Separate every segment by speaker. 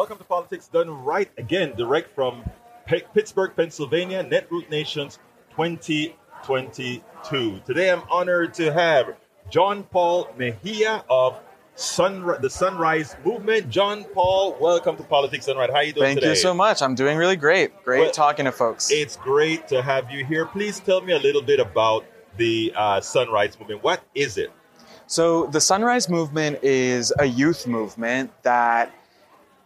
Speaker 1: Welcome to Politics Done Right again, direct from P- Pittsburgh, Pennsylvania, Netroots Nation 2022. Today I'm honored to have John Paul Mejia of Sunri- the Sunrise Movement. John Paul, welcome to Politics Done Right. How are you doing today?
Speaker 2: Thank
Speaker 1: today?
Speaker 2: you so much. I'm doing really great. Great
Speaker 1: Well,
Speaker 2: talking to folks.
Speaker 1: It's great to have you here. Please tell me a little bit about the uh, Sunrise Movement. What is it?
Speaker 2: So, the Sunrise Movement is a youth movement that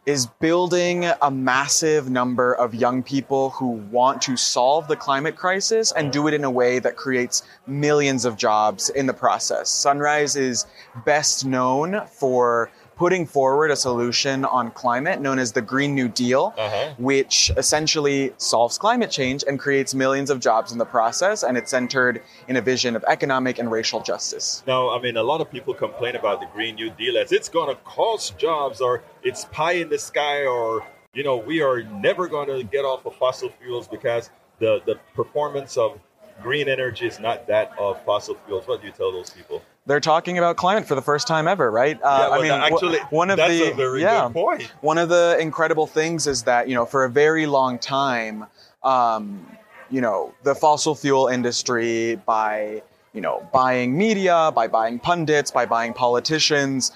Speaker 2: is building a massive number of young people who want to solve the climate crisis and do it in a way that creates millions of jobs in the process. Sunrise is best known for putting forward a solution on climate known as the Green New Deal,
Speaker 1: Uh-huh.
Speaker 2: which essentially solves climate change and creates millions of jobs in the process. And it's centered in a vision of economic and racial justice.
Speaker 1: Now, I mean, a lot of people complain about the Green New Deal as it's going to cost jobs or it's pie in the sky or, you know, we are never going to get off of fossil fuels because the, the performance of green energy is not that of fossil fuels. What do you tell those people?
Speaker 2: They're talking about climate for the first time ever, right? Uh,
Speaker 1: Yeah,
Speaker 2: I mean,
Speaker 1: actually,
Speaker 2: one of
Speaker 1: that's
Speaker 2: the
Speaker 1: a very
Speaker 2: yeah,
Speaker 1: good point.
Speaker 2: one of the incredible things is that you know for a very long time, um, you know, the fossil fuel industry by you know buying media, by buying pundits, by buying politicians,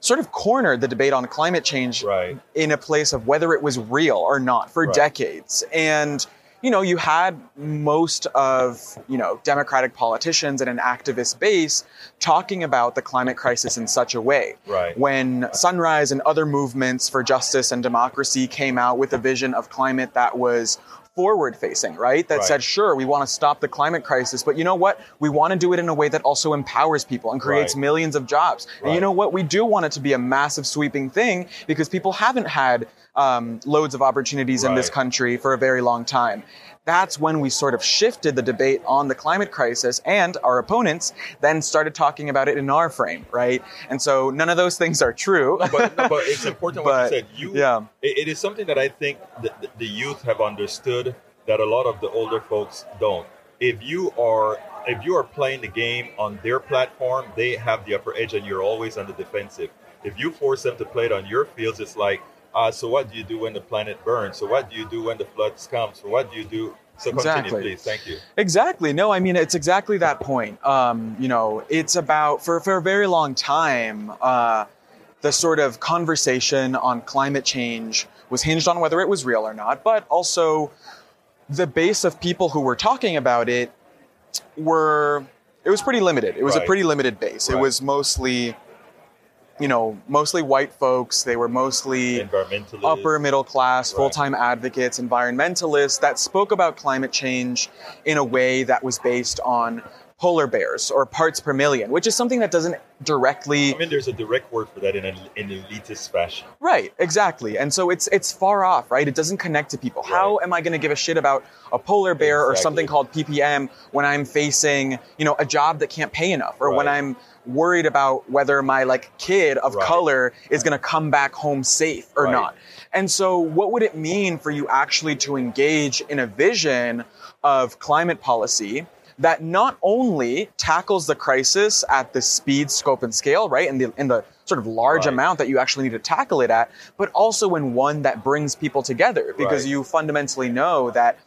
Speaker 2: sort of cornered the debate on climate change
Speaker 1: Right.
Speaker 2: in a place of whether it was real or not for
Speaker 1: Right.
Speaker 2: decades. And you know, you had most of, you know, democratic politicians and an activist base talking about the climate crisis in such a way.
Speaker 1: Right.
Speaker 2: When Sunrise and other movements for justice and democracy came out with a vision of climate that was forward facing, right? That
Speaker 1: Right.
Speaker 2: said, sure, we want to stop the climate crisis, but you know what? We want to do it in a way that also empowers people and creates
Speaker 1: Right.
Speaker 2: millions of jobs. And you know what? We do want it to be a massive sweeping thing because people haven't had um, loads of opportunities in this country for a very long time. That's when we sort of shifted the debate on the climate crisis, and our opponents then started talking about it in our frame, right? And so none of those things are true.
Speaker 1: But, no, but it's important what
Speaker 2: But,
Speaker 1: you said. You,
Speaker 2: yeah.
Speaker 1: it- it is something that I think the- the youth have understood that a lot of the older folks don't. If you are if you are playing the game on their platform, they have the upper edge, and you're always on the defensive. If you force them to play it on your fields, it's like, uh, so what do you do when the planet burns? So what do you do when the floods come? So what do you do? So continue,
Speaker 2: Exactly.
Speaker 1: please. Thank you.
Speaker 2: Exactly. No, I mean it's exactly that point. Um, you know, it's about for for a very long time. Uh, the sort of conversation on climate change was hinged on whether it was real or not, but also the base of people who were talking about it were it was pretty limited. It was
Speaker 1: Right.
Speaker 2: a pretty limited base. It was mostly you know, mostly white folks. They were mostly upper middle class,
Speaker 1: Right.
Speaker 2: full time advocates, environmentalists that spoke about climate change in a way that was based on polar bears or parts per million, which is something that doesn't directly.
Speaker 1: I mean, there's a direct word for that in an in elitist fashion.
Speaker 2: Right, exactly. And so it's it's far off, right? It doesn't connect to people. How am I going to give a shit about a polar bear or something called PPM when I'm facing, you know, a job that can't pay enough or when I'm worried about whether my like kid of
Speaker 1: Right.
Speaker 2: color is going to come back home safe or
Speaker 1: Right.
Speaker 2: not. And so what would it mean for you actually to engage in a vision of climate policy that not only tackles the crisis at the speed, scope, and scale, right, in the in the sort of large
Speaker 1: Right.
Speaker 2: amount that you actually need to tackle it at, but also in one that brings people together because
Speaker 1: Right.
Speaker 2: you fundamentally know that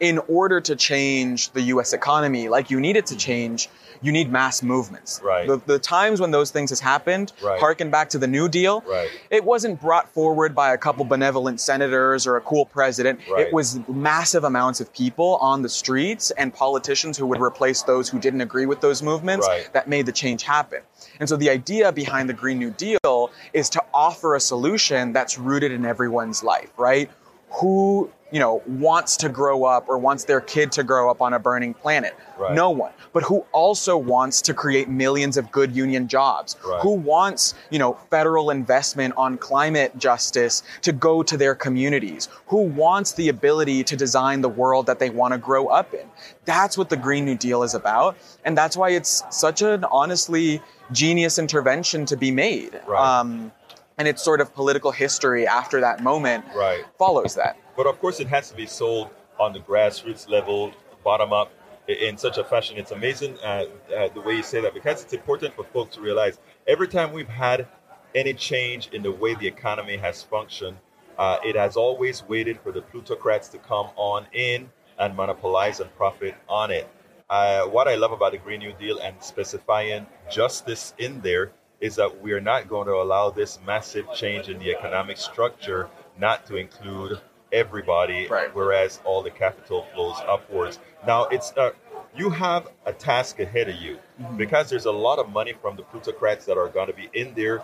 Speaker 2: in order to change the US economy like you need it to change, you need mass movements.
Speaker 1: Right.
Speaker 2: The, the times when those things has happened,
Speaker 1: Right.
Speaker 2: harken back to the New Deal,
Speaker 1: Right.
Speaker 2: it wasn't brought forward by a couple benevolent senators or a cool president.
Speaker 1: Right.
Speaker 2: It was massive amounts of people on the streets and politicians who would replace those who didn't agree with those movements
Speaker 1: Right.
Speaker 2: that made the change happen. And so the idea behind the Green New Deal is to offer a solution that's rooted in everyone's life, right? Who, you know, wants to grow up or wants their kid to grow up on a burning planet?
Speaker 1: Right.
Speaker 2: No one. But who also wants to create millions of good union jobs?
Speaker 1: Right.
Speaker 2: Who wants, you know, federal investment on climate justice to go to their communities? Who wants the ability to design the world that they want to grow up in? That's what the Green New Deal is about. And that's why it's such an honestly genius intervention to be made.
Speaker 1: Right.
Speaker 2: Um, and its sort of political history after that moment
Speaker 1: Right.
Speaker 2: follows that.
Speaker 1: But of course, it has to be sold on the grassroots level, bottom up, in such a fashion. It's amazing uh, uh, the way you say that because it's important for folks to realize every time we've had any change in the way the economy has functioned, Uh, it has always waited for the plutocrats to come on in and monopolize and profit on it. Uh, what I love about the Green New Deal and specifying justice in there is that we're not going to allow this massive change in the economic structure not to include everybody,
Speaker 2: Right.
Speaker 1: whereas all the capital flows upwards. Now, it's uh, you have a task ahead of you because there's a lot of money from the plutocrats that are going to be in there,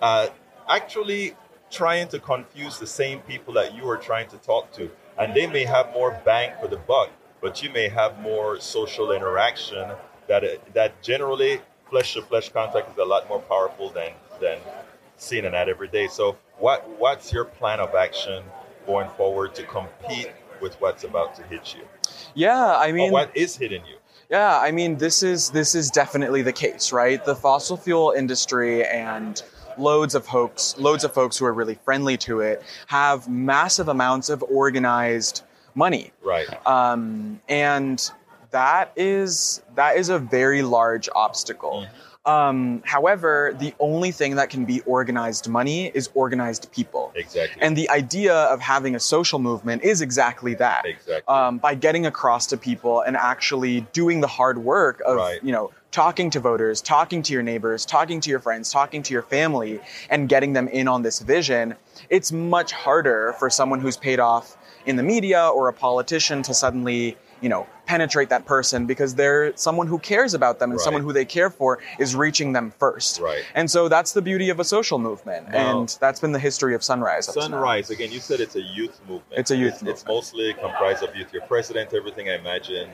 Speaker 1: uh, actually trying to confuse the same people that you are trying to talk to, and they may have more bang for the buck, but you may have more social interaction that that generally flesh to flesh contact is a lot more powerful than than seeing an ad every day. So, what what's your plan of action going forward to compete with what's about to hit you,
Speaker 2: Yeah, I
Speaker 1: or
Speaker 2: mean,
Speaker 1: what is hitting you?
Speaker 2: Yeah, I mean this is this is definitely the case, right? The fossil fuel industry and loads of folks, loads of folks who are really friendly to it have massive amounts of organized money.
Speaker 1: Right.
Speaker 2: Um, and that is that is a very large obstacle. Um, however, the only thing that can be organized money is organized people.
Speaker 1: Exactly.
Speaker 2: And the idea of having a social movement is exactly that
Speaker 1: exactly.
Speaker 2: um, by getting across to people and actually doing the hard work of
Speaker 1: Right.
Speaker 2: you know talking to voters talking to your neighbors talking to your friends talking to your family and getting them in on this vision it's much harder for someone who's paid off in the media or a politician to suddenly you know penetrate that person because they're someone who cares about them and
Speaker 1: Right.
Speaker 2: someone who they care for is reaching them first
Speaker 1: Right.
Speaker 2: and so that's the beauty of a social movement
Speaker 1: Now-
Speaker 2: and that's been the history of sunrise up to now.
Speaker 1: Sunrise again. You said it's a youth movement.
Speaker 2: It's a youth
Speaker 1: It's, it's mostly comprised of youth. Your president, everything I imagine,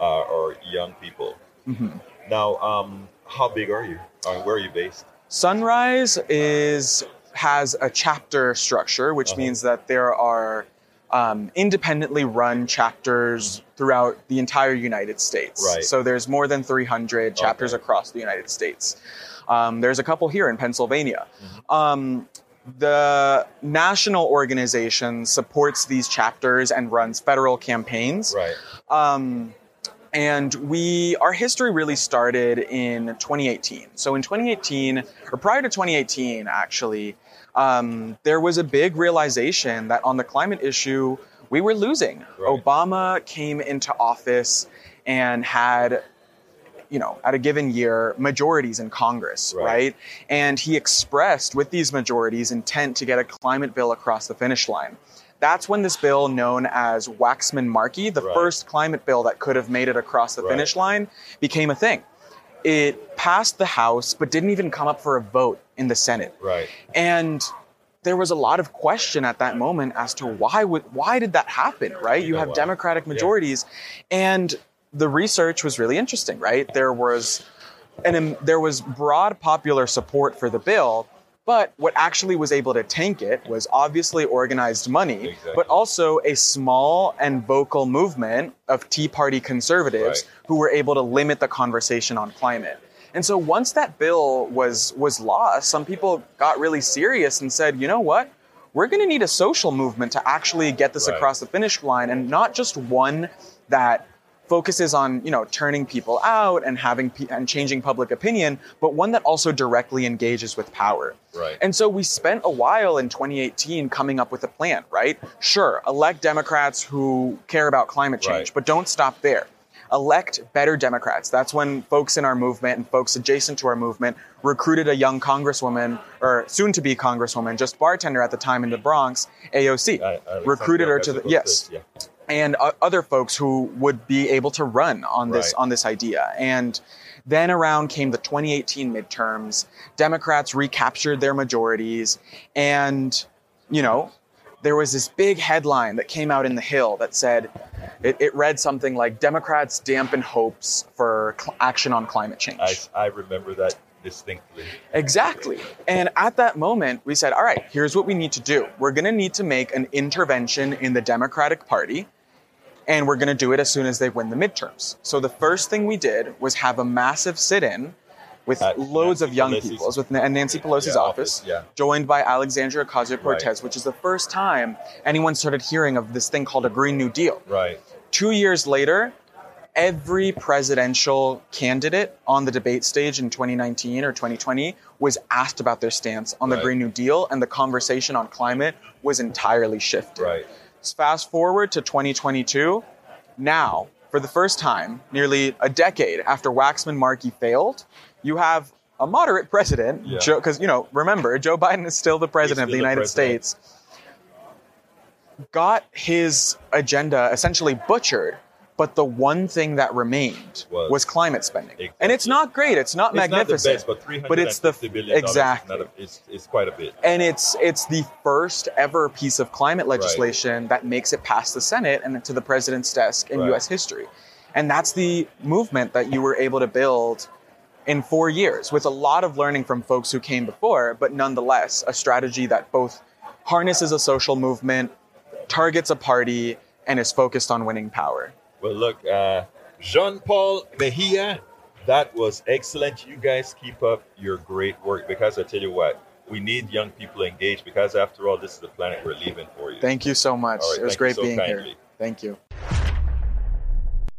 Speaker 1: uh, are young people.
Speaker 2: Mhm.
Speaker 1: Now, um, how big are you? Uh, where are you based?
Speaker 2: Sunrise is has a chapter structure, which
Speaker 1: Uh-huh.
Speaker 2: means that there are um, independently run chapters throughout the entire United States.
Speaker 1: Right.
Speaker 2: So there's more than 300 chapters
Speaker 1: Okay.
Speaker 2: across the United States. Um, there's a couple here in Pennsylvania.
Speaker 1: Mm-hmm.
Speaker 2: Um, the national organization supports these chapters and runs federal campaigns.
Speaker 1: Right.
Speaker 2: And we, our history really started in 2018. So in 2018, or prior to 2018, actually, um, there was a big realization that on the climate issue, we were losing.
Speaker 1: Right.
Speaker 2: Obama came into office and had you know, at a given year, majorities in Congress,
Speaker 1: Right.
Speaker 2: right. And he expressed with these majorities intent to get a climate bill across the finish line. That's when this bill, known as Waxman Markey, the
Speaker 1: Right.
Speaker 2: first climate bill that could have made it across the
Speaker 1: Right.
Speaker 2: finish line, became a thing. It passed the House, but didn't even come up for a vote in the Senate.
Speaker 1: Right.
Speaker 2: And there was a lot of question at that moment as to why would why did that happen, right? You
Speaker 1: know
Speaker 2: have
Speaker 1: why.
Speaker 2: Democratic majorities, and the research was really interesting, right? There was and um, there was broad popular support for the bill, but what actually was able to tank it was obviously organized money,
Speaker 1: Exactly.
Speaker 2: but also a small and vocal movement of Tea Party conservatives
Speaker 1: Right.
Speaker 2: who were able to limit the conversation on climate. And so once that bill was was lost, some people got really serious and said, "You know what? We're going to need a social movement to actually get this
Speaker 1: Right.
Speaker 2: across the finish line and not just one that focuses on, you know, turning people out and having pe- and changing public opinion, but one that also directly engages with power."
Speaker 1: Right.
Speaker 2: And so we spent a while in 2018 coming up with a plan, right? Sure, elect Democrats who care about climate change,
Speaker 1: Right.
Speaker 2: but don't stop there. Elect better Democrats. That's when folks in our movement and folks adjacent to our movement recruited a young congresswoman, or soon to be congresswoman, just bartender at the time in the Bronx, AOC.
Speaker 1: I- I-
Speaker 2: recruited her to the, yes
Speaker 1: Yeah.
Speaker 2: And uh, other folks who would be able to run on this
Speaker 1: Right.
Speaker 2: on this idea. And then around came the 2018 midterms. Democrats recaptured their majorities, and you know there was this big headline that came out in the Hill that said it, it read something like Democrats dampen hopes for cl- action on climate change.
Speaker 1: I, I remember that distinctly.
Speaker 2: Exactly. And at that moment, we said, all right, here's what we need to do. We're going to need to make an intervention in the Democratic Party, and we're going to do it as soon as they win the midterms. So the first thing we did was have a massive sit in with loads of young
Speaker 1: Pelosi's-
Speaker 2: people, with Na- Nancy Pelosi's
Speaker 1: Yeah,
Speaker 2: office,
Speaker 1: yeah.
Speaker 2: joined by Alexandria Ocasio Cortez, which is the first time anyone started hearing of this thing called a Green New Deal
Speaker 1: Right.
Speaker 2: two years later, every presidential candidate on the debate stage in 2019 or 2020 was asked about their stance on the
Speaker 3: Right.
Speaker 2: Green New Deal, and the conversation on climate was entirely shifted.
Speaker 3: Right.
Speaker 2: Fast forward to 2022. Now, for the first time, nearly a decade after Waxman Markey failed, you have a moderate president,
Speaker 3: Yeah.
Speaker 2: because, you know, remember, Joe Biden is still the president of the
Speaker 3: the
Speaker 2: United
Speaker 3: president.
Speaker 2: States, got his agenda essentially butchered. But the one thing that remained
Speaker 3: Was-
Speaker 2: was, climate spending. And it's not great, it's not
Speaker 3: It's not the
Speaker 2: magnificent.
Speaker 3: best, but
Speaker 2: but it's the
Speaker 3: hundred billion dollars
Speaker 2: exactly
Speaker 3: not a, is, is quite a bit.
Speaker 2: and it's it's the first ever piece of climate legislation that makes it past the Senate and to the president's desk in
Speaker 3: Right.
Speaker 2: U.S. history, and that's the movement that you were able to build in four years with a lot of learning from folks who came before, but nonetheless a strategy that both harnesses a social movement, targets a party, and is focused on winning power.
Speaker 3: Well, look, uh, Jean Paul Mejia, that was excellent. You guys keep up your great work because I tell you what, we need young people engaged because after all, this is the planet we're leaving for you.
Speaker 2: Thank you so much.
Speaker 3: Right,
Speaker 2: it was great
Speaker 3: so
Speaker 2: being
Speaker 3: kindly.
Speaker 2: here. Thank you.